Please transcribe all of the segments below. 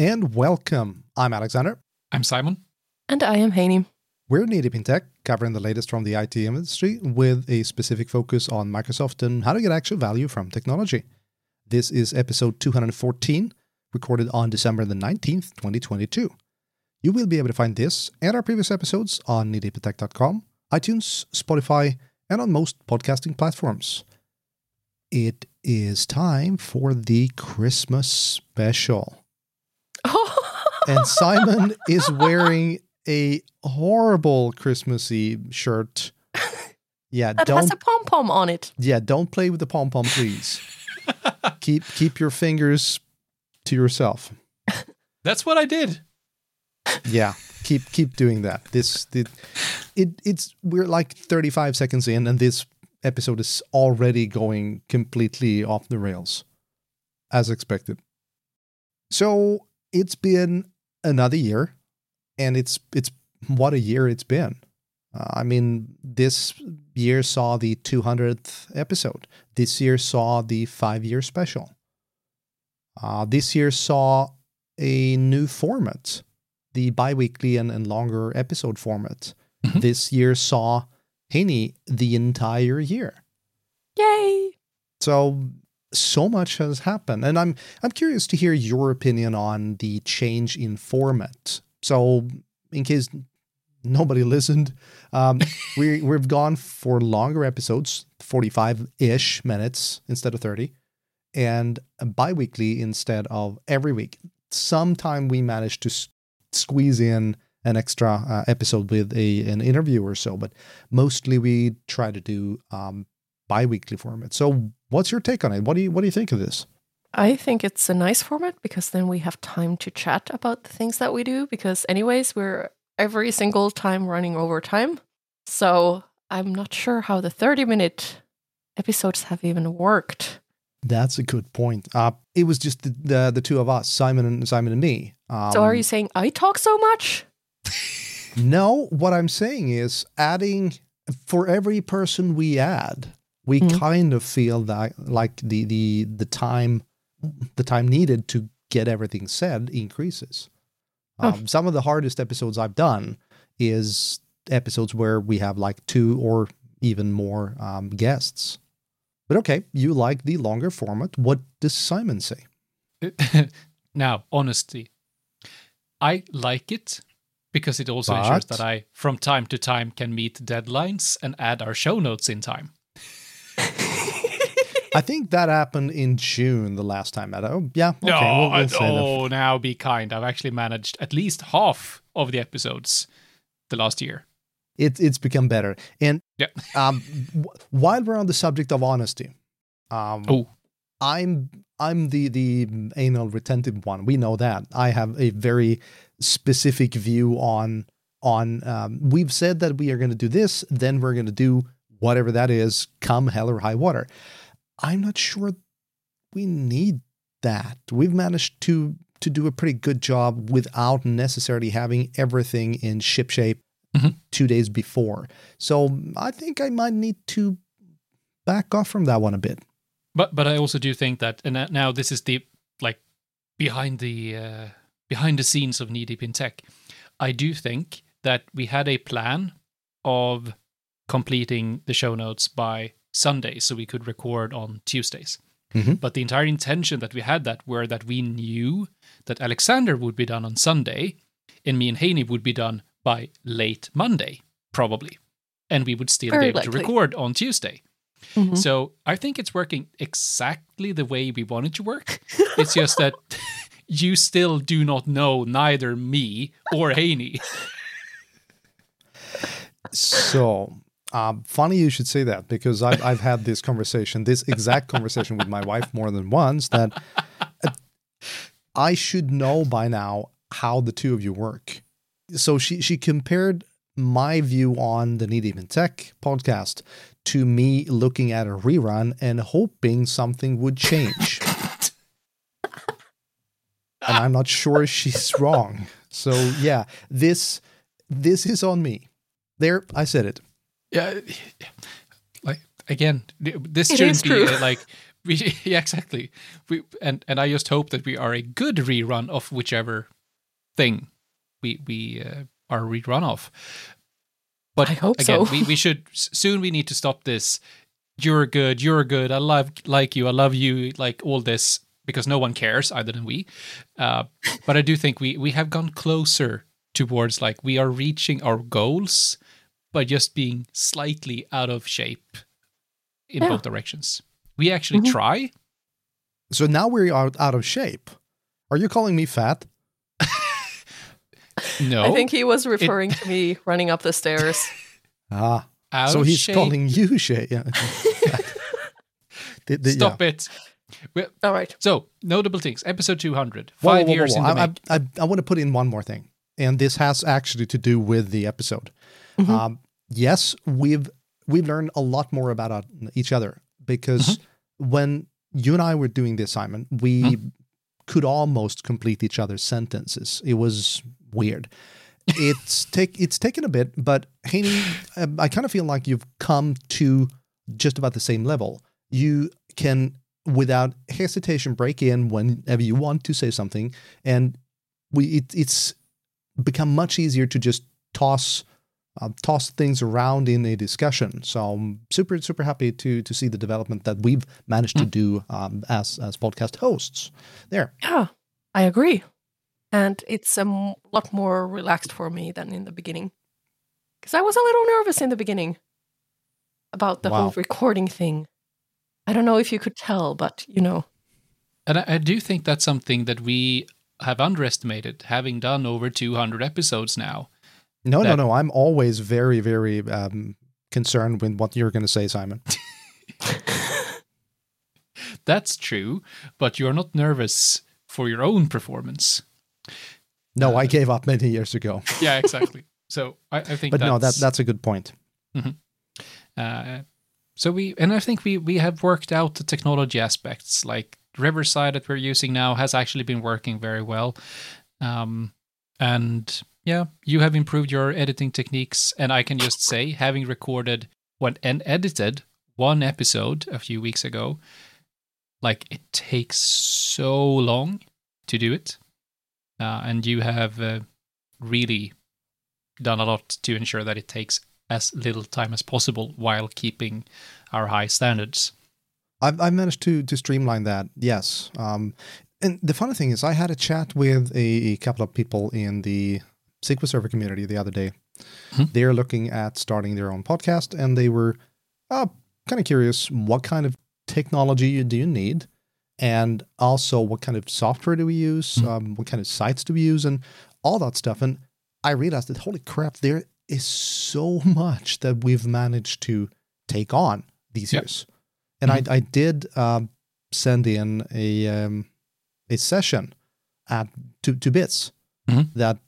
Hello and welcome. I'm Alexander. I'm Simon. And I am Heini. We're Knee Deep in Tech, covering the latest from the IT industry with a specific focus on Microsoft and how to get actual value from technology. This is episode 214, recorded on December the 19th, 2022. You will be able to find this and our previous episodes on kneedeepintech.com, iTunes, Spotify, and on most podcasting platforms. It is time for the Christmas special. And Simon is wearing a horrible Christmassy shirt. Yeah, that don't has a pom pom on it. yeah, don't play with the pom pom, please. keep keep your fingers to yourself. That's what I did. Yeah, keep keep doing that. This it, it it's we're like 35 seconds in, and this episode is already going completely off the rails, as expected. So it's been another year, and it's it's what a year it's been. Uh, I mean, this year saw the 200th episode. This year saw the five year special. Uh, this year saw a new format, the bi weekly and, and longer episode format. Mhm. This year saw Heini the entire year. Yay! So so much has happened, and I'm I'm curious to hear your opinion on the change in format. So, in case nobody listened, um, we we've gone for longer episodes, forty five ish minutes instead of thirty, and biweekly instead of every week. Sometime we managed to s- squeeze in an extra uh, episode with a an interview or so, but mostly we try to do um, bi-weekly format. So what's your take on it? What do you what do you think of this? I think it's a nice format because then we have time to chat about the things that we do. Because, anyways, we're every single time running over time. So, I'm not sure how the 30 minute episodes have even worked. That's a good point. Uh, it was just the, the the two of us, Simon and Simon and me. Um, so, are you saying I talk so much? No, what I'm saying is adding for every person we add, we Mhm. kind of feel that like the the the time the time needed to get everything said increases. Oh. Um, some of the hardest episodes I've done is episodes where we have like two or even more um, guests. But okay, you like the longer format. What does Simon say? now, honesty. I like it because it also ensures that I, from time to time, can meet deadlines and add our show notes in time. I think that happened in June the last time. That oh yeah, okay, no, we'll- we'll I- say that. oh, now be kind. I've actually managed at least half of the episodes the last year. it, it's become better. And Yeah. um, w- while we're on the subject of honesty, um, Oh, I'm I'm the the anal retentive one. We know that. I have a very specific view on on. Um, we've said that we are going to do this, then we're going to do whatever that is, come hell or high water. I'm not sure we need that. We've managed to to do a pretty good job without necessarily having everything in ship shape Mhm. two days before. So I think I might need to back off from that one a bit. but but I also do think that, and that- now this is the like behind the uh, behind the scenes of Knee Deep in Tech. I do think that we had a plan of completing the show notes by Sunday, so we could record on Tuesdays. Mhm. But the entire intention that we had that were that we knew that Alexander would be done on Sunday, and me and Heini would be done by late Monday, probably, and we would still Very be able to record on Tuesday. Mhm. So I think it's working exactly the way we want it to work. it's just that you still do not know neither me or Heini. So, um, funny you should say that because I've, I've had this conversation, this exact conversation with my wife more than once that uh, I should know by now how the two of you work. So she, she compared my view on the Knee Deep in Tech podcast to me looking at a rerun and hoping something would change. and I'm not sure she's wrong. So yeah, this this is on me. There, I said it. Yeah, like again, this It shouldn't be uh, like we yeah exactly. We and and i just hope that we are a good rerun of whichever thing we we uh, are rerun of. But I hope again so. we, we should soon we need to stop this. You're good you're good i love like you i love you like all this because no one cares other than we. Uh, but i do think we we have gone closer towards like we are reaching our goals by just being slightly out of shape in Yeah. both directions we actually Mhm. try So now we are out of shape. Are you calling me fat? no I think he was referring to me running up the stairs. Ah, out so of he's shape. calling you shape. Yeah. The- the- yeah. stop it Well, All right. so notable things episode 200 five whoa, whoa, years whoa. in the I, I, I, I want to put in one more thing, and this has actually to do with the episode. Mhm. Um, yes, we've we've learned a lot more about uh, each other because when you and I were doing the assignment, we could almost complete each other's sentences. It was weird. It's take it's taken a bit, but Heini, um, I kind of feel like you've come to just about the same level. You can, without hesitation, break in whenever you want to say something, and we it, it's become much easier to just toss uh, toss things around in a discussion. So I'm super super happy to to see the development that we've managed to do um, as as podcast hosts. There, Yeah, I agree. And it's a m- lot more relaxed for me than in the beginning. Because I was a little nervous in the beginning about the Wow. whole recording thing. I don't know if you could tell, but you know. and I, I do think that's something that we have underestimated having done over 200 episodes now no, no, That- no. I'm always very very um, concerned with what you're going to say, Simon. that's true but you're not nervous for your own performance No, Uh, I gave up many years ago. yeah exactly so I, I think But that's, no, that that's a good point. Uh, so we and I think we we have worked out the technology aspects. Like Riverside that we're using now has actually been working very well. Um, and yeah, you have improved your editing techniques. And I can just say, having recorded what and edited one episode a few weeks ago, like it takes so long to do it, uh, and you have uh, really done a lot to ensure that it takes as little time as possible while keeping our high standards. I've, I've managed to to streamline that. Yes. Um, and the funny thing is, I had a chat with a, a couple of people in the SQL Server community the other day. Mhm. They're looking at starting their own podcast, and they were uh, kind of curious what kind of technology do you need, and also what kind of software do we use, Mhm. um, what kind of sites do we use, and all that stuff. And I realized that holy crap, there is so much that we've managed to take on these Yep. years. And I, I did um, send in a um, a session at to, to Bits Mhm. that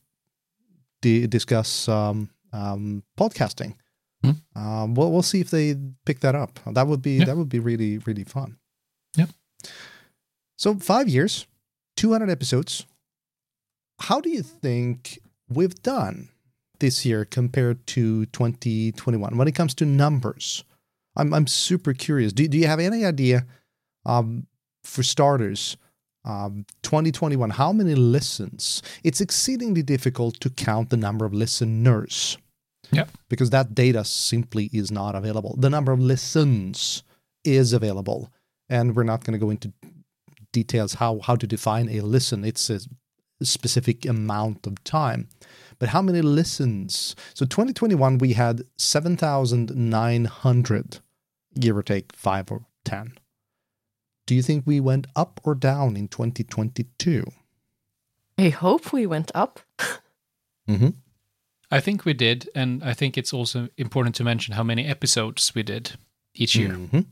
di- discuss um, um, podcasting. Mhm. Um, we'll we'll see if they pick that up. That would be Yeah. that would be really really fun. Yep. So five years, two hundred episodes. How do you think we've done this year compared to 2021 when it comes to numbers? I'm I'm super curious. Do do you have any idea, um, for starters, um, 2021? How many listens? It's exceedingly difficult to count the number of listeners. Yep. Because that data simply is not available. The number of listens is available, and we're not going to go into details how how to define a listen. It's a specific amount of time. But how many listens? So 2021 we had 7,900, give or take 5 or 10. Do you think we went up or down in 2022? I hope we went up. Mm-hmm. I think we did, and I think it's also important to mention how many episodes we did each year. Mhm.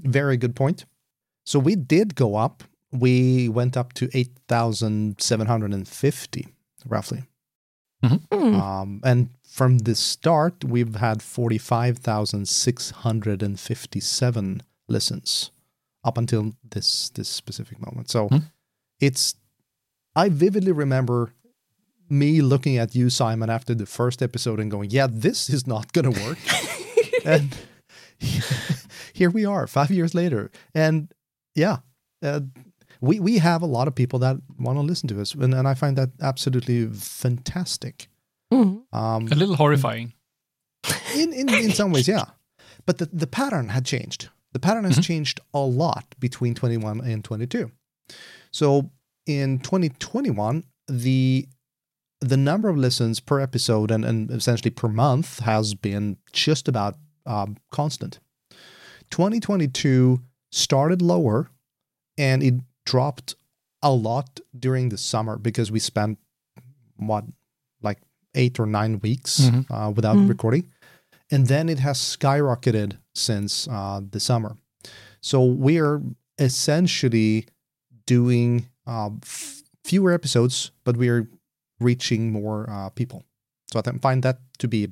Very good point. So we did go up. We went up to 8,750, roughly. Hmm. Um, and from the start, we've had 45,657 listens up until this this specific moment. So Hmm. it's I vividly remember me looking at you, Simon, after the first episode and going, "Yeah, this is not going to work." and here we are, five years later, and yeah, uh, we we have a lot of people that want to listen to us, and, and I find that absolutely fantastic. Mhm. Um, A little horrifying. in, in in some ways, yeah. But the, the pattern had changed. The pattern has Mhm. changed a lot between 21 and 22. So in 2021, the the number of listens per episode and, and essentially per month has been just about um, constant. 2022 started lower and it dropped a lot during the summer because we spent what like eight or nine weeks Mhm. uh, without Mhm. recording and then it has skyrocketed since uh, the summer so we're essentially doing uh, f- fewer episodes but we're reaching more uh, people so i th- find that to be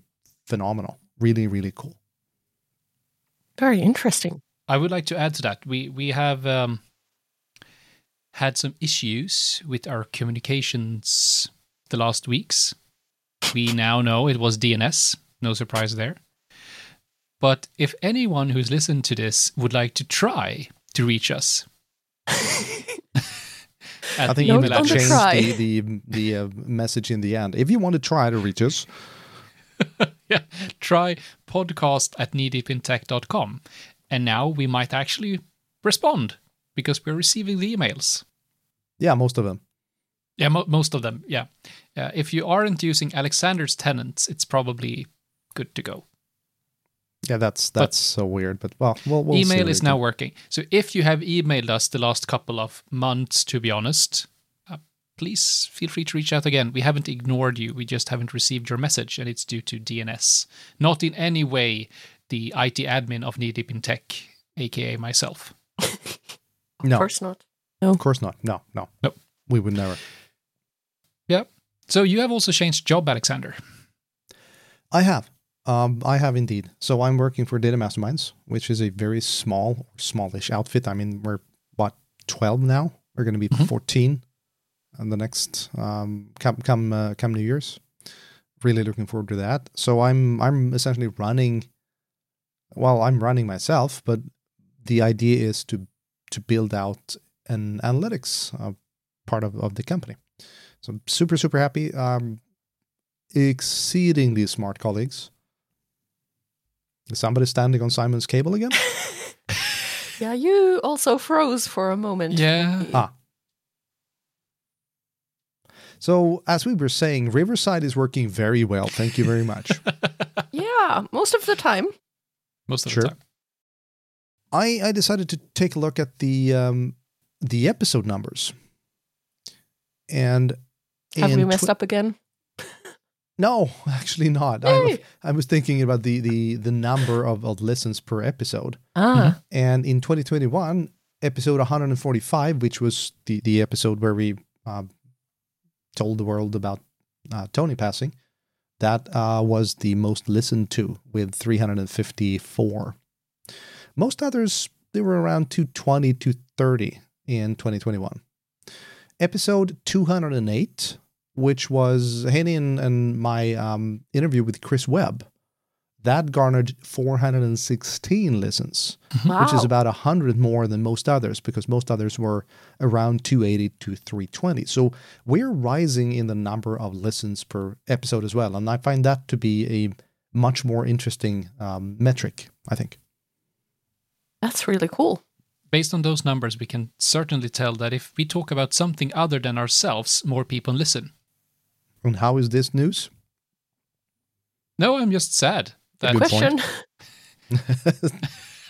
phenomenal really really cool Very interesting. I would like to add to that. We we have um, had some issues with our communications the last weeks. We now know it was DNS. No surprise there. But if anyone who's listened to this would like to try to reach us, I think the we Note need email to the change the the, the uh, message in the end. If you want to try to reach us, yeah, try podcast at kneedeepintech.com. And now we might actually respond because we're receiving the emails. yeah, most of them. Yeah, mo- most of them. Yeah. Uh, if you aren't using Alexander's tenants, it's probably good to go. Yeah, that's But- that's so weird. But well, we'll, we'll Email what is we now can- working. So if you have emailed us the last couple of months, to be honest, uh, please feel free to reach out again. We haven't ignored you. We just haven't received your message, and it's due to DNS. Not in any way the IT admin of Knee Deep in Tech, aka myself. No, Of course not. No, of course not. No, no, Nope. We would never. Yep. So you have also changed job, Alexander. I have. Um, I have indeed. So I'm working for Data Masterminds, which is a very small, smallish outfit. I mean, we're what 12 now. We're going to be Mhm. 14, and the next um, come come uh, come New Year's. Really looking forward to that. So I'm I'm essentially running. Well, I'm running myself, but the idea is to to build out an analytics uh, part of, of the company. So I'm super super happy. Um, exceedingly smart colleagues. Is somebody standing on Simon's cable again? Yeah, you also froze for a moment. Yeah. Ah. So, as we were saying, Riverside is working very well. Thank you very much. Yeah, most of the time. Most of Sure. the time. I, I decided to take a look at the um, the episode numbers, and Have we messed tw- up again? No, actually not. I, Yay! I was thinking about the the the number of, of listens per episode. Ah, And in 2021, episode 145, which was the, the episode where we uh, told the world about uh, Tony passing, that uh, was the most listened to with 354. Most others, they were around 220 to 30 in 2021. Episode 208, which was Heini and, and my um, interview with Chris Webb, that garnered 416 listens wow. which is about 100 more than most others because most others were around 280 to 320 so we're rising in the number of listens per episode as well and i find that to be a much more interesting um, metric i think That's really cool. Based on those numbers, we can certainly tell that if we talk about something other than ourselves, more people listen. And how is this news No, I'm just sad. That Good. Question.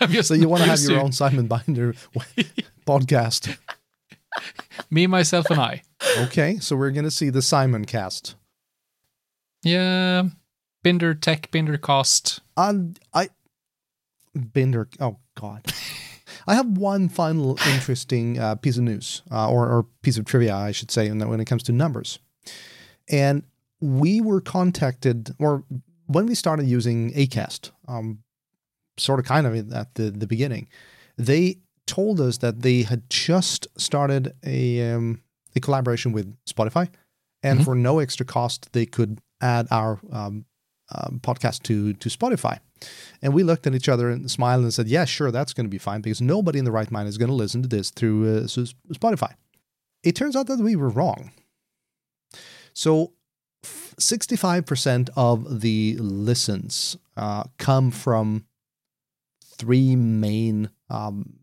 I'm just so you want to have used your own simon binder podcast me, myself, and I. okay so we're going to see the simon cast Yeah, Binder Tech, Binder Cost. and i binder oh god I have one final interesting uh, piece of news, uh, or, or piece of trivia, I should say, when when it comes to numbers. And we were contacted, or when we started using Acast, um, sort of kind of at the, the beginning, they told us that they had just started a, um, a collaboration with Spotify, and Mhm. for no extra cost, they could add our um, um, podcast to to Spotify. And we looked at each other and smiled and said, "Yeah, sure, that's going to be fine because nobody in the right mind is going to listen to this through uh, Spotify." It turns out that we were wrong. So, 65% of the listens uh, come from three main um,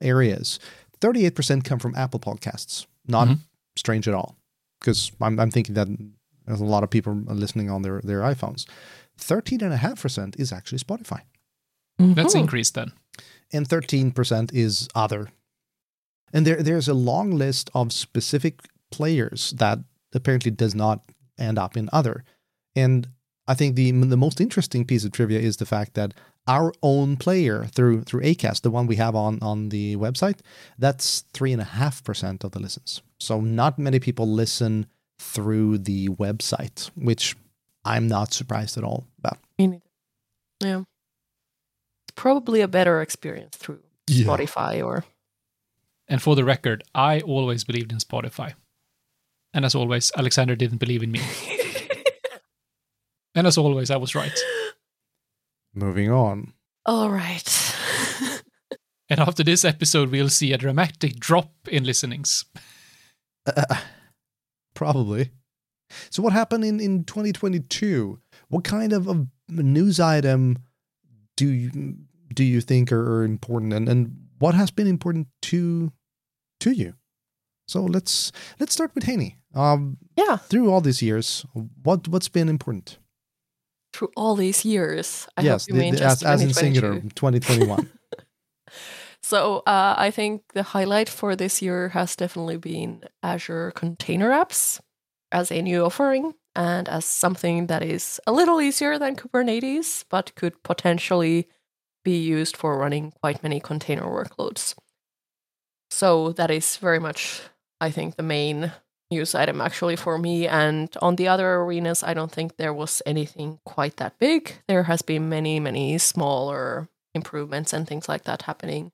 areas. 38% come from Apple Podcasts. Not mm-hmm. strange at all, because I'm, I'm thinking that there's a lot of people listening on their, their iPhones. 13.5% is actually Spotify. Mm-hmm. That's increased then. And 13% is other. And there there's a long list of specific players that apparently does not end up in other. And I think the the most interesting piece of trivia is the fact that our own player through through Acast, the one we have on on the website, that's three and a half percent of the listens. So not many people listen through the website, which I'm not surprised at all about. Me neither. Yeah. Probably a better experience through yeah. Spotify or. And for the record, I always believed in Spotify. And as always, Alexander didn't believe in me. and as always, I was right. Moving on. All right. and after this episode, we'll see a dramatic drop in listenings. Uh, probably. So, what happened in, in 2022? What kind of, of news item do you do you think are, are important, and, and what has been important to to you? So let's let's start with Heini. Um, yeah. Through all these years, what what's been important? Through all these years, I yes, the, the, as, as in singular, 2021. so uh, I think the highlight for this year has definitely been Azure Container Apps as a new offering and as something that is a little easier than Kubernetes, but could potentially be used for running quite many container workloads. So that is very much, I think, the main news item actually for me. And on the other arenas, I don't think there was anything quite that big. There has been many, many smaller improvements and things like that happening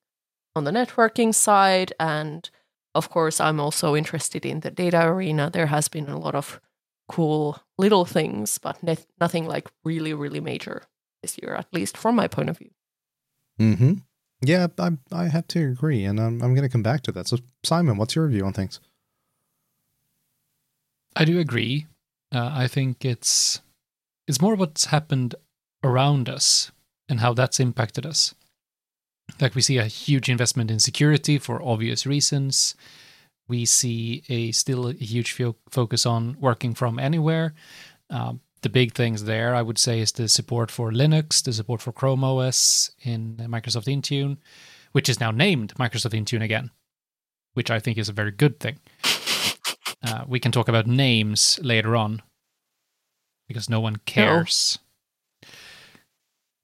on the networking side and of course, I'm also interested in the data arena. There has been a lot of cool little things, but ne- nothing like really, really major this year, at least from my point of view. Mm-hmm. Yeah, I I have to agree, and I'm I'm going to come back to that. So, Simon, what's your view on things? I do agree. Uh, I think it's it's more what's happened around us and how that's impacted us. Like we see a huge investment in security for obvious reasons. We see a still a huge fo- focus on working from anywhere. Um, the big things there, I would say, is the support for Linux, the support for Chrome OS in Microsoft Intune, which is now named Microsoft Intune again, which I think is a very good thing. Uh, we can talk about names later on because no one cares.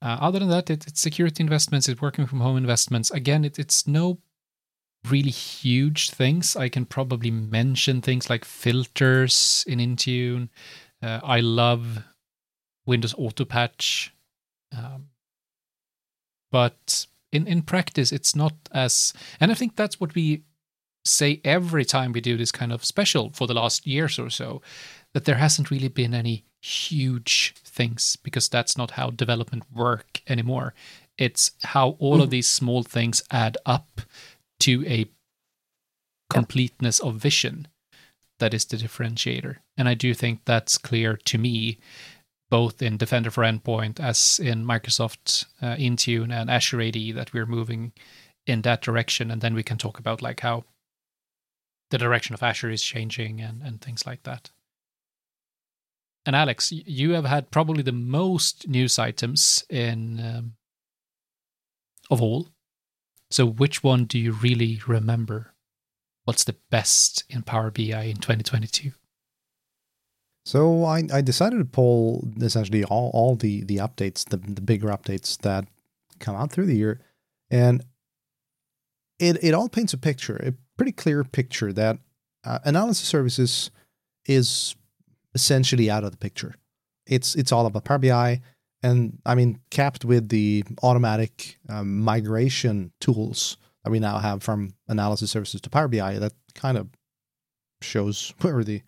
Uh, other than that, it, it's security investments, it's working from home investments. Again, it, it's no really huge things. I can probably mention things like filters in Intune. Uh, I love Windows Autopatch. Um, but in, in practice, it's not as. And I think that's what we say every time we do this kind of special for the last years or so that there hasn't really been any huge things because that's not how development work anymore. It's how all of these small things add up to a completeness of vision that is the differentiator. And I do think that's clear to me, both in Defender for Endpoint as in Microsoft uh, Intune and Azure AD, that we're moving in that direction. And then we can talk about like how the direction of Azure is changing and, and things like that. And Alex, you have had probably the most news items in um, of all. So, which one do you really remember? What's the best in Power BI in 2022? So I, I decided to pull essentially all, all the, the updates, the, the bigger updates that come out through the year. And it, it all paints a picture, a pretty clear picture that uh, analysis services is essentially out of the picture. It's it's all about Power BI, and I mean capped with the automatic um, migration tools that we now have from analysis services to Power BI. That kind of shows where the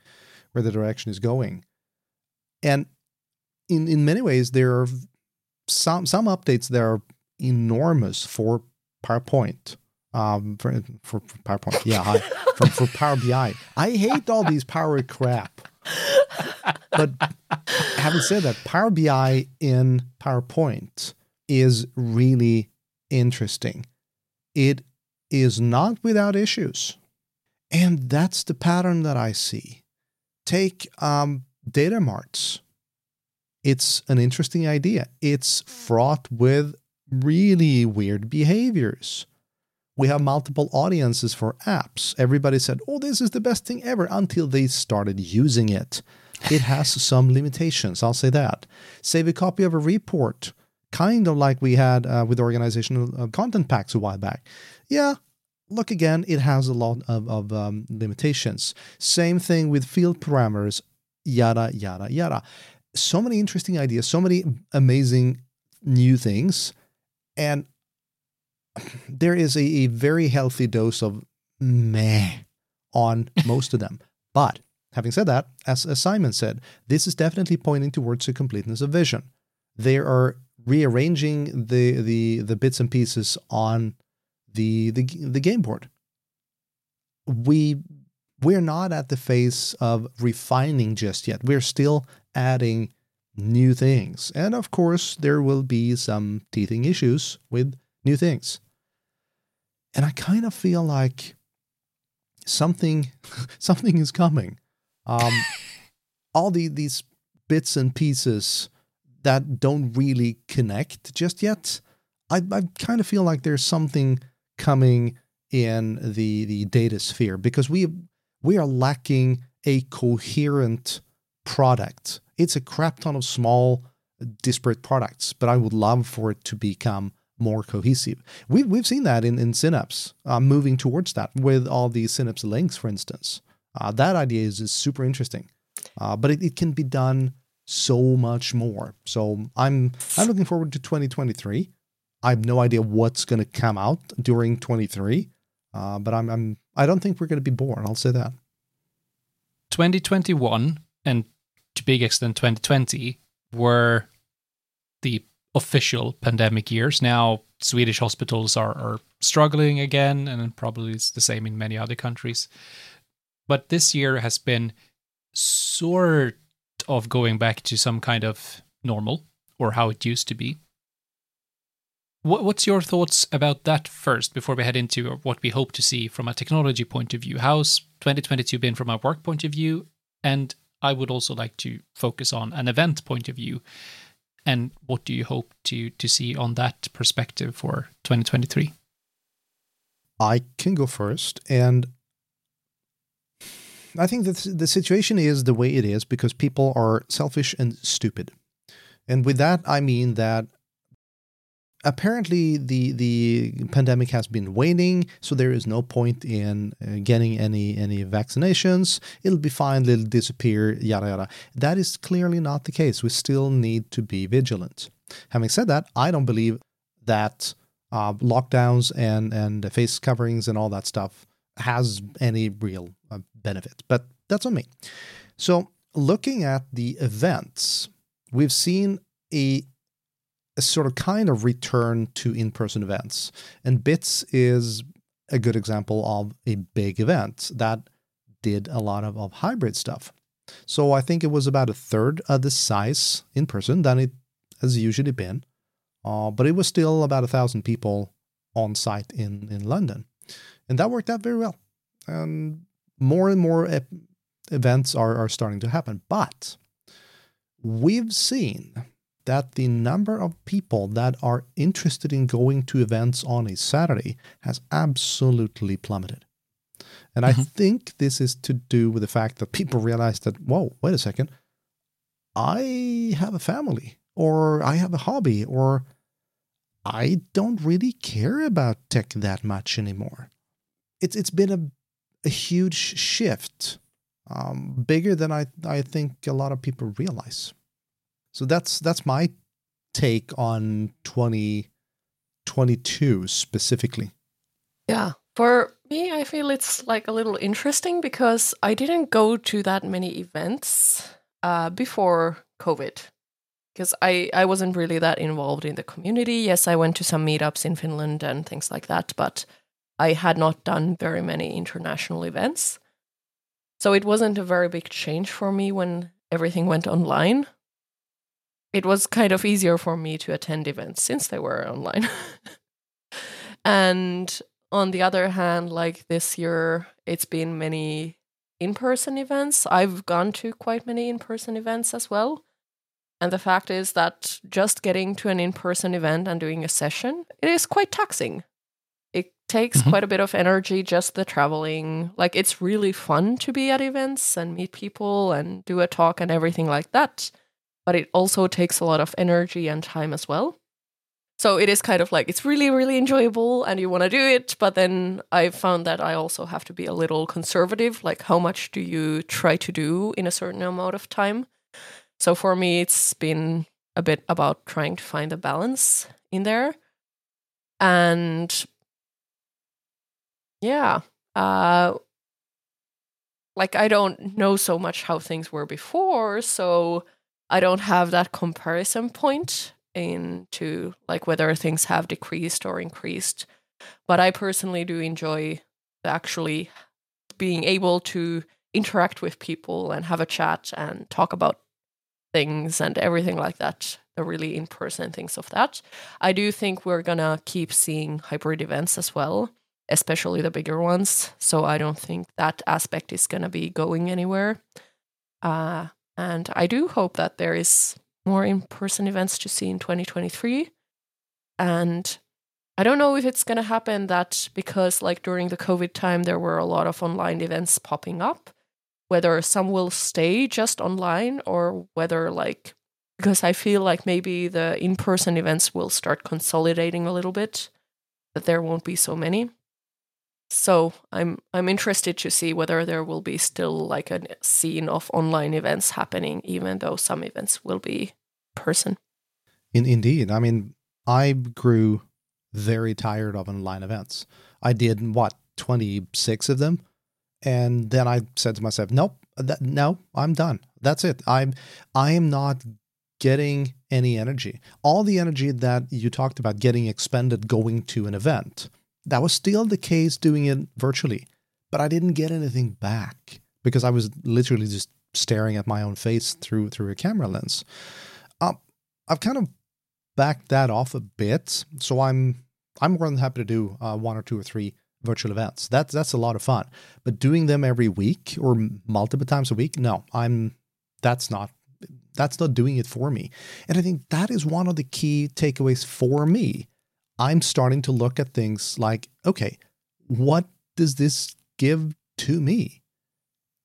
where the direction is going. And in in many ways, there are some some updates that are enormous for PowerPoint. Um, for, for, for PowerPoint, yeah, hi. for, for Power BI. I hate all these Power crap. But having said that, Power BI in PowerPoint is really interesting. It is not without issues. And that's the pattern that I see. Take um, data marts. It's an interesting idea. It's fraught with really weird behaviors. We have multiple audiences for apps. Everybody said, oh, this is the best thing ever until they started using it. It has some limitations, I'll say that. Save a copy of a report, kind of like we had uh, with organizational uh, content packs a while back. Yeah, look again, it has a lot of, of um, limitations. Same thing with field parameters, yada, yada, yada. So many interesting ideas, so many amazing new things. And there is a, a very healthy dose of meh on most of them. But having said that, as, as Simon said, this is definitely pointing towards a completeness of vision. They are rearranging the the the bits and pieces on the the the game board. We we're not at the phase of refining just yet. We're still adding new things. And of course, there will be some teething issues with new things. And I kind of feel like something something is coming. Um, all the these bits and pieces that don't really connect just yet. I, I kind of feel like there's something coming in the the data sphere because we we are lacking a coherent product. It's a crap ton of small disparate products, but I would love for it to become more cohesive. We've, we've seen that in, in Synapse, uh, moving towards that with all the Synapse links, for instance. Uh, that idea is, is super interesting, uh, but it, it can be done so much more. So I'm I'm looking forward to 2023. I have no idea what's going to come out during 23, uh, but I'm, I'm I don't think we're going to be bored. I'll say that. 2021 and to big extent 2020 were the official pandemic years. Now, Swedish hospitals are, are struggling again, and probably it's the same in many other countries. But this year has been sort of going back to some kind of normal or how it used to be. What, what's your thoughts about that first before we head into what we hope to see from a technology point of view? How's 2022 been from a work point of view? And I would also like to focus on an event point of view and what do you hope to to see on that perspective for 2023 i can go first. And i think that the situation is the way it is because people are selfish and stupid. And with that i mean that apparently the the pandemic has been waning so there is no point in uh, getting any any vaccinations. It'll be fine it'll disappear yada yada. That is clearly not the case. We still need to be vigilant. Having said that i don't believe that uh, lockdowns and and face coverings and all that stuff has any real uh, benefit but that's on me. So looking at the events we've seen a a sort of kind of return to in person events. And BITS is a good example of a big event that did a lot of, of hybrid stuff. So I think it was about a third of the size in person than it has usually been. Uh, but it was still about a thousand people on site in, in London. And that worked out very well. And more and more events are, are starting to happen. But we've seen that the number of people that are interested in going to events on a Saturday has absolutely plummeted. And mm-hmm. I think this is to do with the fact that people realize that, whoa, wait a second, I have a family, or I have a hobby, or I don't really care about tech that much anymore. It's it's been a a huge shift, um, bigger than I I think a lot of people realize. So that's that's my take on 2022 specifically. Yeah. For me, I feel it's like a little interesting because I didn't go to that many events uh, before COVID. because I, I wasn't really that involved in the community. Yes, I went to some meetups in Finland and things like that, but I had not done very many international events. So it wasn't a very big change for me when everything went online. It was kind of easier for me to attend events since they were online. and on the other hand, like this year, it's been many in person events. I've gone to quite many in person events as well. And the fact is that just getting to an in person event and doing a session, it is quite taxing. It takes mm-hmm. quite a bit of energy, just the traveling. Like, it's really fun to be at events and meet people and do a talk and everything like that. But it also takes a lot of energy and time as well. So it is kind of like it's really, really enjoyable and you want to do it. But then I found that I also have to be a little conservative. Like, how much do you try to do in a certain amount of time? So for me, it's been a bit about trying to find a balance in there. And yeah, uh, like I don't know so much how things were before. So I don't have that comparison point into like whether things have decreased or increased. But I personally do enjoy actually being able to interact with people and have a chat and talk about things and everything like that the really in person things of that i do think we're gonna keep seeing hybrid events as well especially the bigger ones so i don't think that aspect is gonna be going anywhere uh, and i do hope that there is more in person events to see in 2023. And I don't know if it's going to happen that because, like, during the COVID time, there were a lot of online events popping up, whether some will stay just online or whether, like, because I feel like maybe the in person events will start consolidating a little bit, that there won't be so many. So I'm I'm interested to see whether there will be still like a scene of online events happening, even though some events will be person. In indeed, I mean, I grew very tired of online events. I did what twenty six of them, and then I said to myself, "Nope, that, no, I'm done. That's it. I'm I am not getting any energy. All the energy that you talked about getting expended going to an event, that was still the case doing it virtually, but I didn't get anything back because I was literally just staring at my own face through through a camera lens. Um, I've kind of backed that off a bit, so I'm I'm more than happy to do uh, one or two or three virtual events. That's that's a lot of fun. But doing them every week or multiple times a week, no, I'm that's not that's not doing it for me. And I think that is one of the key takeaways for me. I'm starting to look at things like, okay, what does this give to me?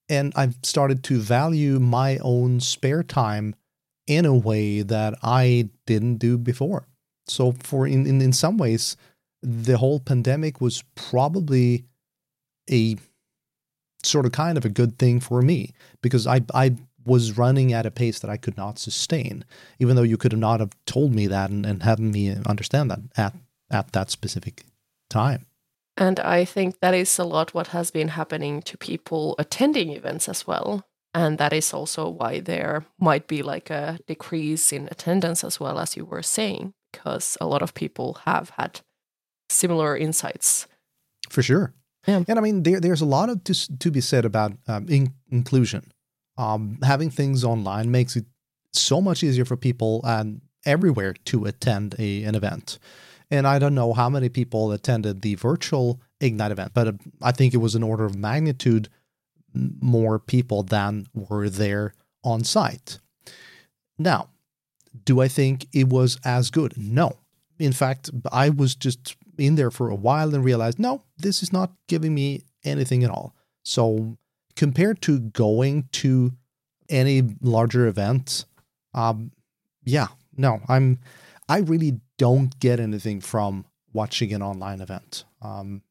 And I've started to value my own spare time in a way that I didn't do before. So for in, in, in some ways, the whole pandemic was probably a sort of kind of a good thing for me because I I was running at a pace that I could not sustain, even though you could not have told me that and, and having me understand that at at that specific time. And I think that is a lot what has been happening to people attending events as well. And that is also why there might be like a decrease in attendance as well, as you were saying, because a lot of people have had similar insights. For sure. Yeah. And I mean, there, there's a lot of to, to be said about um, in, inclusion. Um, having things online makes it so much easier for people and everywhere to attend a, an event. And I don't know how many people attended the virtual Ignite event, but uh, I think it was an order of magnitude more people than were there on site. Now, do I think it was as good? No. In fact, I was just in there for a while and realized, no, this is not giving me anything at all. So, compared to going to any larger event, um, yeah, no, I'm, I really don't get anything from watching an online event. Um,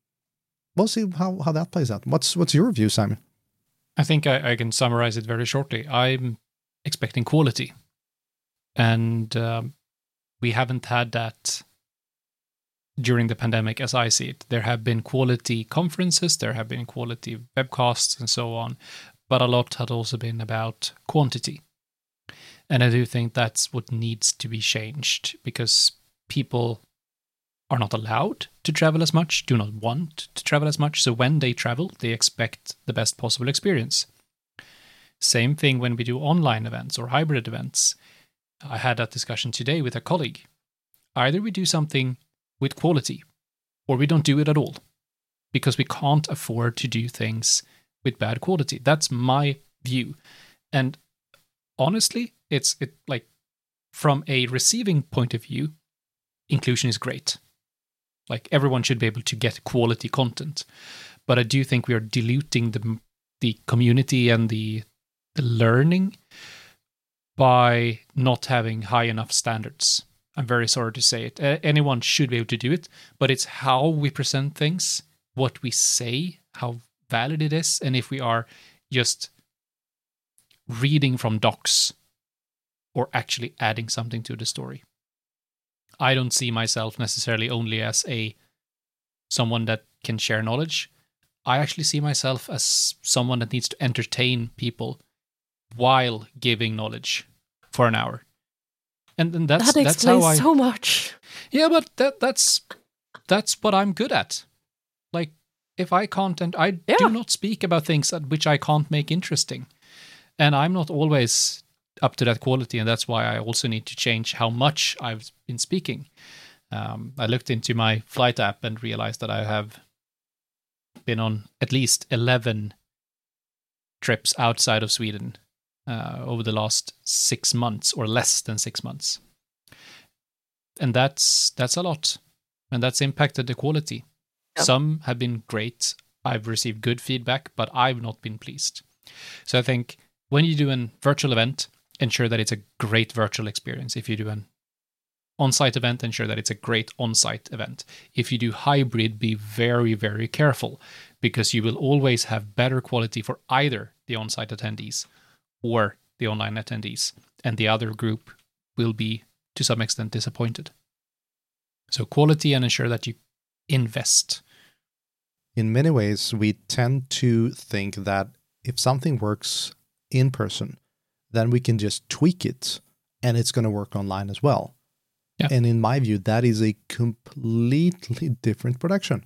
we'll see how, how that plays out. What's what's your view, Simon? I think I, I, can summarize it very shortly. I'm expecting quality, and um, we haven't had that during the pandemic as I see it. There have been quality conferences, there have been quality webcasts, and so on, but a lot had also been about quantity. And I do think that's what needs to be changed because people are not allowed to travel as much, do not want to travel as much. So when they travel, they expect the best possible experience. Same thing when we do online events or hybrid events. I had that discussion today with a colleague. Either we do something with quality or we don't do it at all because we can't afford to do things with bad quality. That's my view. And honestly, it's it like from a receiving point of view, inclusion is great. Like everyone should be able to get quality content. But I do think we are diluting the the community and the the learning by not having high enough standards. I'm very sorry to say it. anyone should be able to do it, but it's how we present things, what we say, how valid it is, and if we are just reading from docs or actually adding something to the story. I don't see myself necessarily only as a someone that can share knowledge. I actually see myself as someone that needs to entertain people while giving knowledge for an hour. And, and that's that that's how I so much. Yeah, but that that's that's what I'm good at. Like if I can't and I yeah. do not speak about things that which I can't make interesting. And I'm not always up to that quality, and that's why I also need to change how much I've been speaking. Um, I looked into my flight app and realized that I have been on at least 11 trips outside of Sweden Uh, over the last six months or less than six months. And that's that's a lot. And that's impacted the quality. Yep. Some have been great. I've received good feedback, but I've not been pleased. So I think when you do a virtual event, ensure that it's a great virtual experience. If you do an on-site event, ensure that it's a great on-site event. If you do hybrid, be very, very careful because you will always have better quality for either the on-site attendees or the online attendees, and the other group will be to some extent disappointed. So quality and ensure that you invest. In many ways, we tend to think that if something works in person, then we can just tweak it and it's going to work online as well. Yeah. And in my view, that is a completely different production.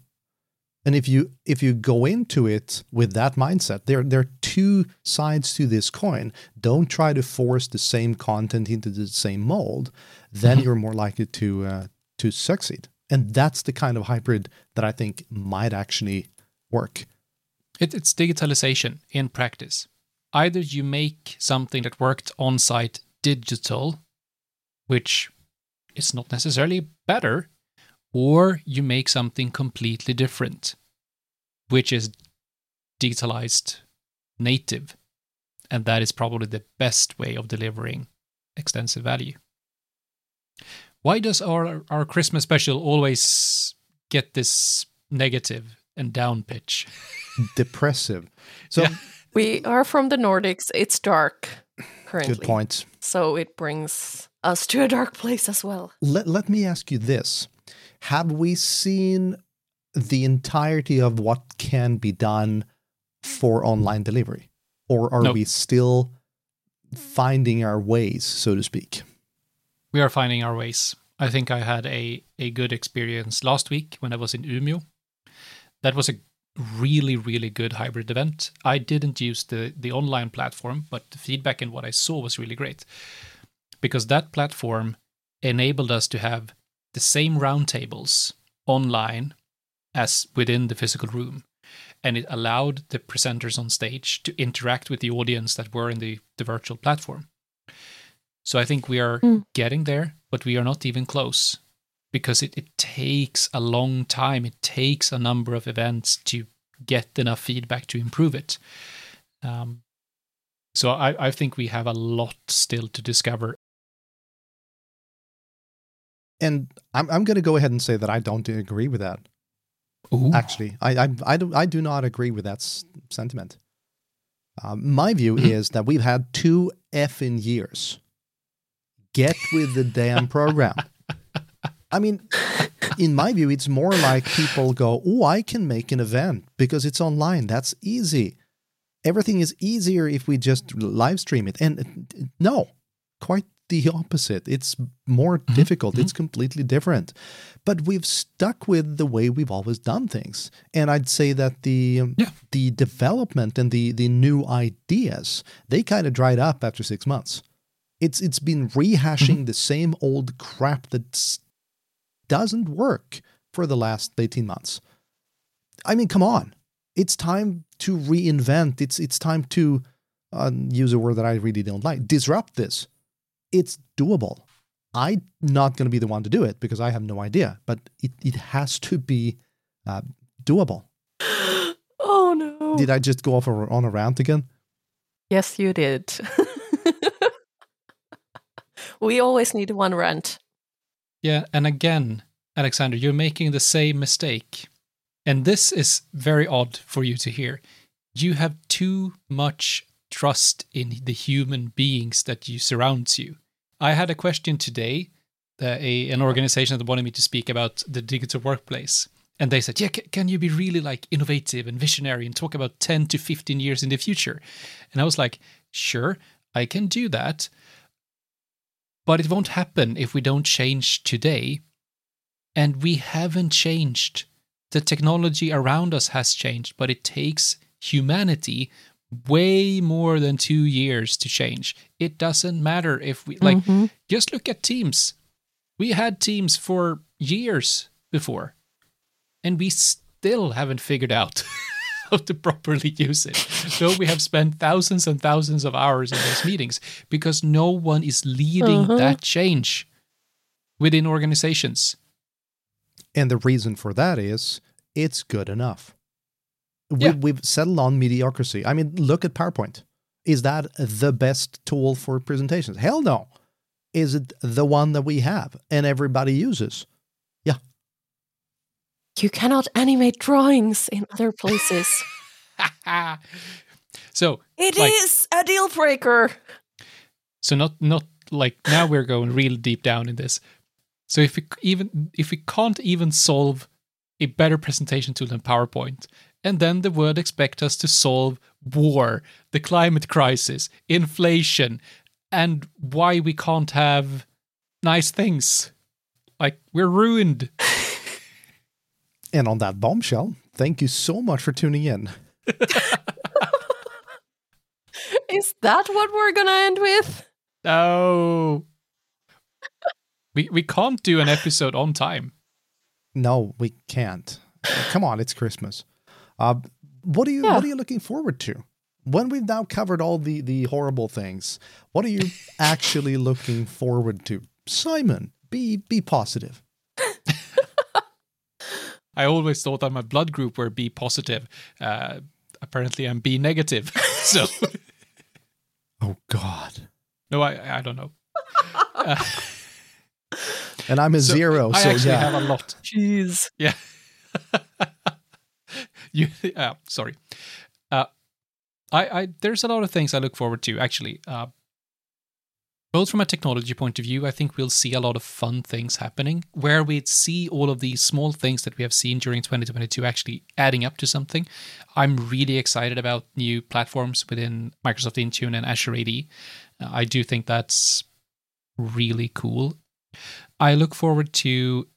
And if you if you go into it with that mindset, there there are two sides to this coin. Don't try to force the same content into the same mold. Then mm-hmm. you're more likely to uh, to succeed. And that's the kind of hybrid that I think might actually work. It, it's digitalization in practice either you make something that worked on site digital, which is not necessarily better, or you make something completely different, which is digitalized native. And that is probably the best way of delivering extensive value. Why does our, our Christmas special always get this negative and down pitch? Depressive. So yeah. We are from the Nordics. It's dark currently. Good point. So it brings us to a dark place as well. Let, let me ask you this Have we seen the entirety of what can be done for online delivery? Or are nope. we still finding our ways, so to speak? We are finding our ways. I think I had a, a good experience last week when I was in Umeå. That was a really really good hybrid event i didn't use the the online platform but the feedback and what i saw was really great because that platform enabled us to have the same roundtables online as within the physical room and it allowed the presenters on stage to interact with the audience that were in the, the virtual platform so i think we are mm. getting there but we are not even close because it, it takes a long time. It takes a number of events to get enough feedback to improve it. Um, so I, I think we have a lot still to discover. And I'm I'm going to go ahead and say that I don't agree with that. Ooh. Actually, I, I I do I do not agree with that s- sentiment. Um, my view mm-hmm. is that we've had two effing years. Get with the damn program. I mean, in my view, it's more like people go, Oh, I can make an event because it's online. That's easy. Everything is easier if we just live stream it. And no, quite the opposite. It's more Mm-hmm. difficult. It's completely different. But we've stuck with the way we've always done things. And I'd say that the um, Yeah. the development and the the new ideas, they kind of dried up after 6 months. It's it's been rehashing Mm-hmm. the same old crap that doesn't work for the last 18 months. I mean, come on. It's time to reinvent. It's it's time to uh, use a word that I really don't like. Disrupt this. It's doable. I'm not going to be the one to do it because I have no idea, but it, it has to be uh, doable. Oh no. Did I just go off on a rant again? Yes, you did. we always need one rant. Yeah, and again, Alexander, you're making the same mistake. And this is very odd for you to hear. You have too much trust in the human beings that you surrounds you. I had a question today, a, an organization that wanted me to speak about the digital workplace. And they said, yeah, can you be really like innovative and visionary and talk about 10 to 15 years in the future? And I was like, sure, I can do that. But it won't happen if we don't change today. And we haven't changed. The technology around us has changed, but it takes humanity way more than two years to change. It doesn't matter if we, like, Mhm. just look at Teams. We had Teams for years before, and we still haven't figured out how to properly use it. So we have spent thousands and thousands of hours in those meetings because no one is leading Uh-huh. that change within organizations. And the reason for that is it's good enough. We, Yeah. We've settled on mediocrity. I mean, look at PowerPoint. Is that the best tool for presentations? Hell no. Is it the one that we have and everybody uses? Yeah. You cannot animate drawings in other places. so It is Like- a deal breaker. So not not like now we're going real deep down in this. So if we even if we can't even solve a better presentation tool than PowerPoint, and then the world expect us to solve war, the climate crisis, inflation, and why we can't have nice things. Like we're ruined. And on that bombshell, thank you so much for tuning in. Is that what we're gonna end with? No. we we can't do an episode on time. No, we can't. Come on, it's Christmas. Uh, what are you Yeah. What are you looking forward to? When we've now covered all the the horrible things, what are you actually looking forward to? Simon, be be positive. I always thought that my blood group were B positive. Uh, apparently, I'm B negative. so Oh God. no, I I don't know. Uh, And I'm a so zero, I so actually yeah. have a lot. Jeez. Yeah. you. Uh, sorry. Uh, I I there's a lot of things I look forward to actually. Uh, both from a technology point of view, I think we'll see a lot of fun things happening where we see all of these small things that we have seen during 2022 actually adding up to something. I'm really excited about new platforms within Microsoft Intune and Azure AD. Uh, I do think that's really cool. I look forward to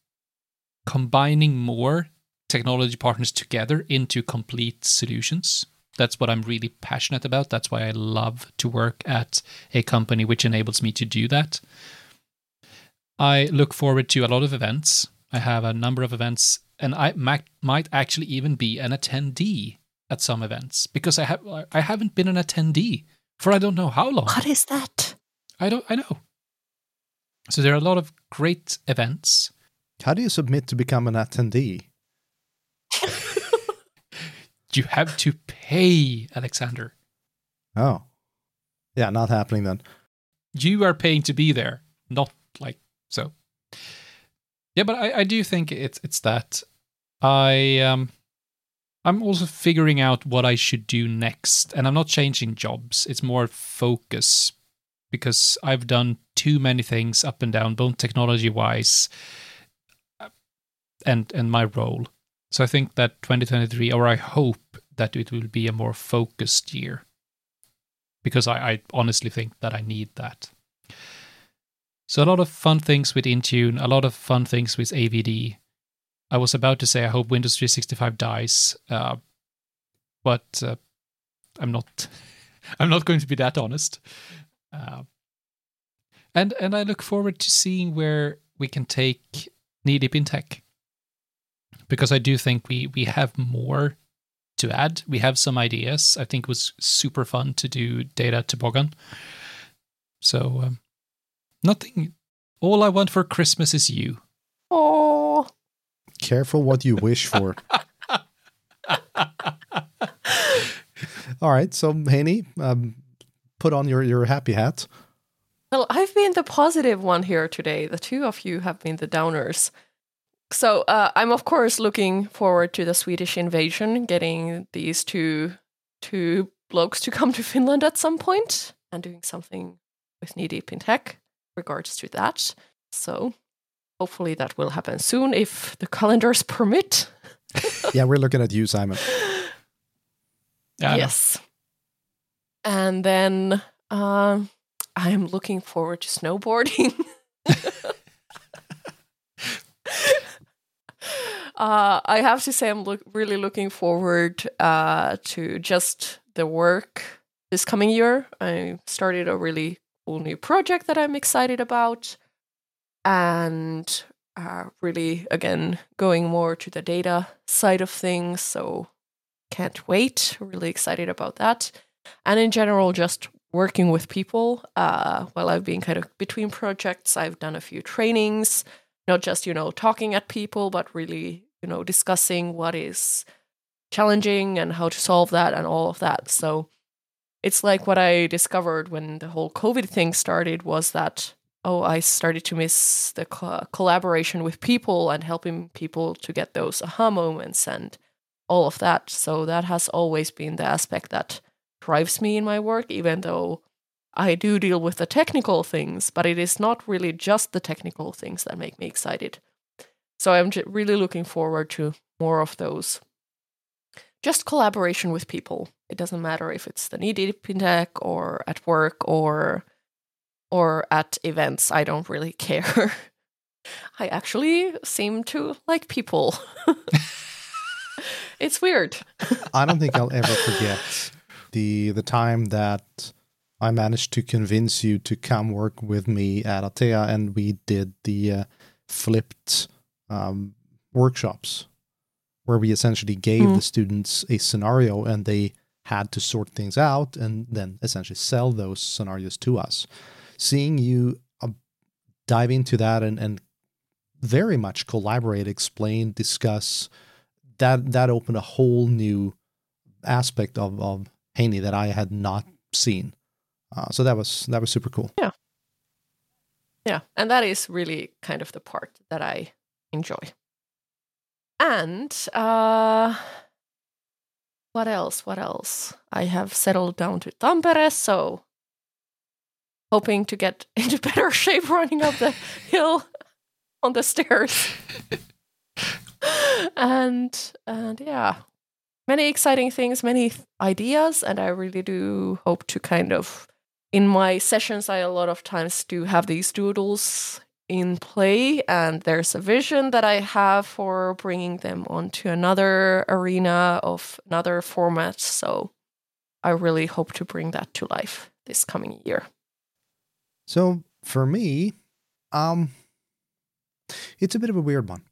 combining more technology partners together into complete solutions. That's what I'm really passionate about. That's why I love to work at a company which enables me to do that. I look forward to a lot of events. I have a number of events, and I might, might actually even be an attendee at some events because I have I haven't been an attendee for I don't know how long. What is that? I don't I know. So there are a lot of great events. How do you submit to become an attendee? You have to pay, Alexander. Oh. Yeah, not happening then. You are paying to be there, not like so. Yeah, but I, I do think it's it's that. I um I'm also figuring out what I should do next. And I'm not changing jobs. It's more focus because I've done too many things up and down, both technology wise and and my role. So I think that 2023, or I hope that it will be a more focused year. Because I, I honestly think that I need that. So a lot of fun things with Intune, a lot of fun things with AVD. I was about to say I hope Windows 365 dies, uh, but uh, I'm not. I'm not going to be that honest. Uh, and and I look forward to seeing where we can take Knee Deep in Tech because I do think we we have more to add. We have some ideas. I think it was super fun to do data toboggan. So um, nothing. All I want for Christmas is you. Oh, Careful what you wish for. All right, so Heini, um, put on your, your happy hat. well, I've been the positive one here today. The two of you have been the downers. So uh, I'm of course looking forward to the Swedish invasion, getting these two two blokes to come to Finland at some point and doing something with Knee Deep in Tech regards to that. So hopefully that will happen soon if the calendars permit. Yeah, we're looking at you, Simon. Yeah, yes. And then um, I am looking forward to snowboarding. uh, I have to say, I'm look, really looking forward uh, to just the work this coming year. I started a really cool new project that I'm excited about. And uh, really, again, going more to the data side of things. So can't wait. Really excited about that. And in general, just working with people. Uh, while I've been kind of between projects, I've done a few trainings, not just, you know, talking at people, but really, you know, discussing what is challenging and how to solve that and all of that. So it's like what I discovered when the whole COVID thing started was that, oh, I started to miss the co- collaboration with people and helping people to get those aha moments and all of that. So that has always been the aspect that drives me in my work, even though I do deal with the technical things, but it is not really just the technical things that make me excited. So I'm really looking forward to more of those. Just collaboration with people. It doesn't matter if it's the needy tech or at work or or at events. I don't really care. I actually seem to like people. it's weird. I don't think I'll ever forget the the time that I managed to convince you to come work with me at Atea, and we did the uh, flipped um, workshops where we essentially gave Mm. the students a scenario and they had to sort things out and then essentially sell those scenarios to us. Seeing you uh, dive into that and, and very much collaborate, explain, discuss, that that opened a whole new aspect of of Heini that I had not seen. Uh, so that was that was super cool. Yeah, Yeah, and that is really kind of the part that I enjoy. And uh what else? What else? I have settled down to Tampere, so hoping to get into better shape running up the hill on the stairs. and and yeah, many exciting things, many th- ideas, and I really do hope to kind of in my sessions, I a lot of times do have these doodles in play, and there's a vision that I have for bringing them onto another arena of another format. So I really hope to bring that to life this coming year. So for me, um, it's a bit of a weird one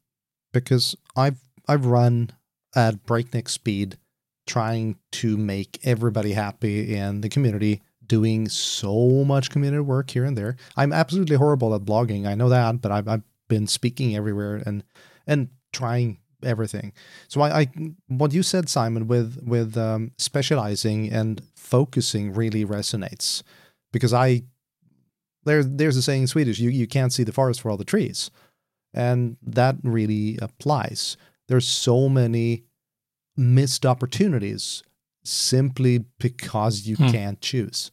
because I've I've run at breakneck speed, trying to make everybody happy in the community, doing so much community work here and there. I'm absolutely horrible at blogging. I know that, but I've I've been speaking everywhere and and trying everything. So I, I what you said, Simon, with with um, specializing and focusing really resonates because I there there's a saying in Swedish you you can't see the forest for all the trees, and that really applies. There's so many missed opportunities simply because you Hmm. can't choose.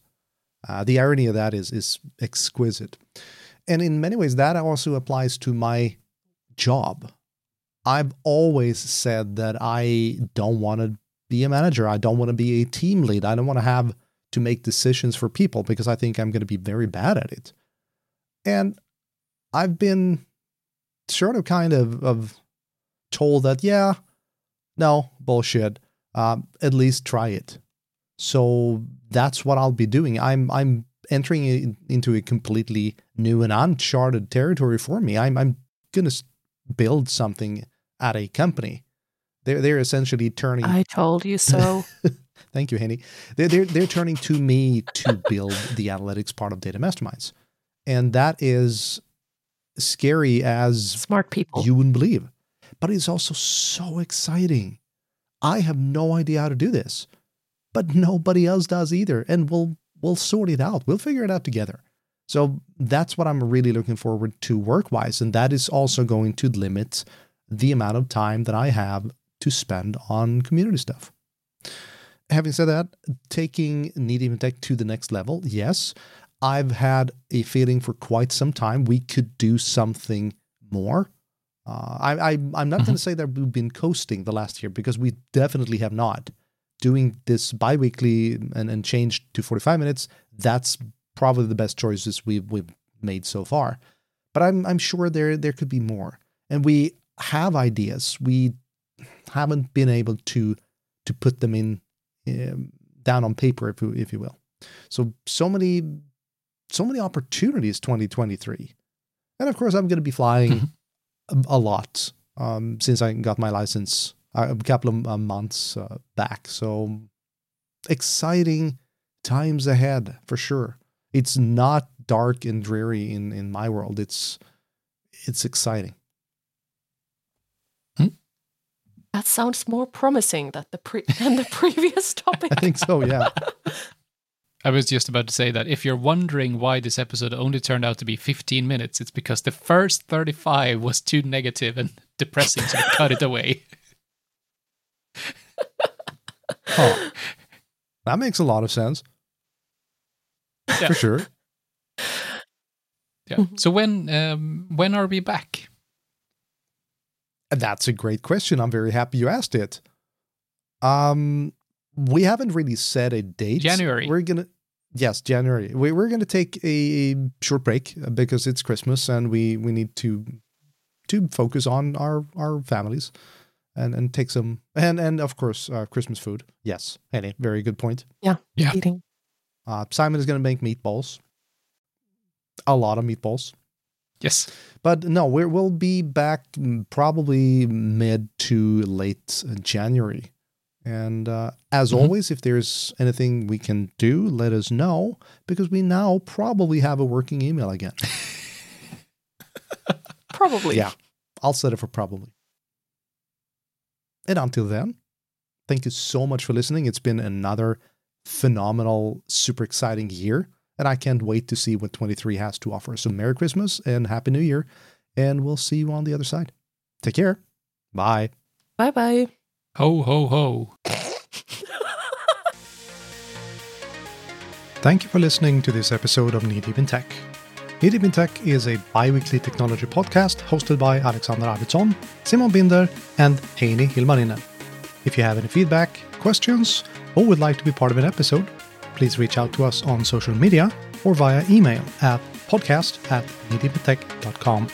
Uh, the irony of that is is exquisite, and in many ways that also applies to my job. I've always said that I don't want to be a manager. I don't want to be a team lead. I don't want to have to make decisions for people because I think I'm going to be very bad at it. And I've been sort of kind of, of told that, yeah, no, bullshit. Um, at least try it. So that's what I'll be doing. I'm I'm entering in, into a completely new and uncharted territory for me. I'm I'm gonna build something at a company. They're they're essentially turning. I told you so. Thank you, Heini. They're, they're they're turning to me to build the analytics part of Data Masterminds, and that is scary as smart people you wouldn't believe, but it's also so exciting. I have no idea how to do this, but nobody else does either, and we'll we'll sort it out. We'll figure it out together. So that's what I'm really looking forward to work wise, and that is also going to limit the amount of time that I have to spend on community stuff. Having said that, taking Knee Tech to the next level, yes, I've had a feeling for quite some time we could do something more. Uh, I, I, am not mm-hmm. going to say that we've been coasting the last year because we definitely have not. Doing this biweekly and, and change to 45 minutes, that's probably the best choices we've, we've made so far. But I'm, I'm sure there, there could be more. And we have ideas. We haven't been able to, to put them in um, down on paper, if you, if you will. So, so many, so many opportunities 2023. And of course, I'm going to be flying mm-hmm. a, a, lot um, since I got my license a couple of uh, months uh, back. So, exciting times ahead for sure. It's not dark and dreary in, in my world. It's it's exciting. That sounds more promising than the pre- than the previous topic. I think so. Yeah. I was just about to say that if you're wondering why this episode only turned out to be 15 minutes, it's because the first 35 was too negative and depressing, so I cut it away. Oh, that makes a lot of sense. Yeah. For sure. Yeah. So when um, when are we back? That's a great question. I'm very happy you asked it. Um, we haven't really set a date. January. We're gonna, yes, January. We, we're gonna take a short break because it's Christmas and we we need to to focus on our our families and and take some and and of course uh, Christmas food. Yes, Heini, very good point. Yeah, yeah. Eating. Uh, Simon is gonna make meatballs. A lot of meatballs. Yes. But no, we will be back probably mid to late January. And uh, as mm-hmm. always, if there's anything we can do, let us know because we now probably have a working email again. probably. Yeah. I'll set it for probably. And until then, thank you so much for listening. It's been another phenomenal, super exciting year. And I can't wait to see what 23 has to offer. So, Merry Christmas and Happy New Year. And we'll see you on the other side. Take care. Bye. Bye bye. Ho, ho, ho. Thank you for listening to this episode of Knee Deep in Tech. Deep Tech is a bi weekly technology podcast hosted by Alexander Arvidsson, Simon Binder, and Heini Ilmarinen. If you have any feedback, questions, or would like to be part of an episode, please reach out to us on social media or via email at podcast at kneedeepintech.com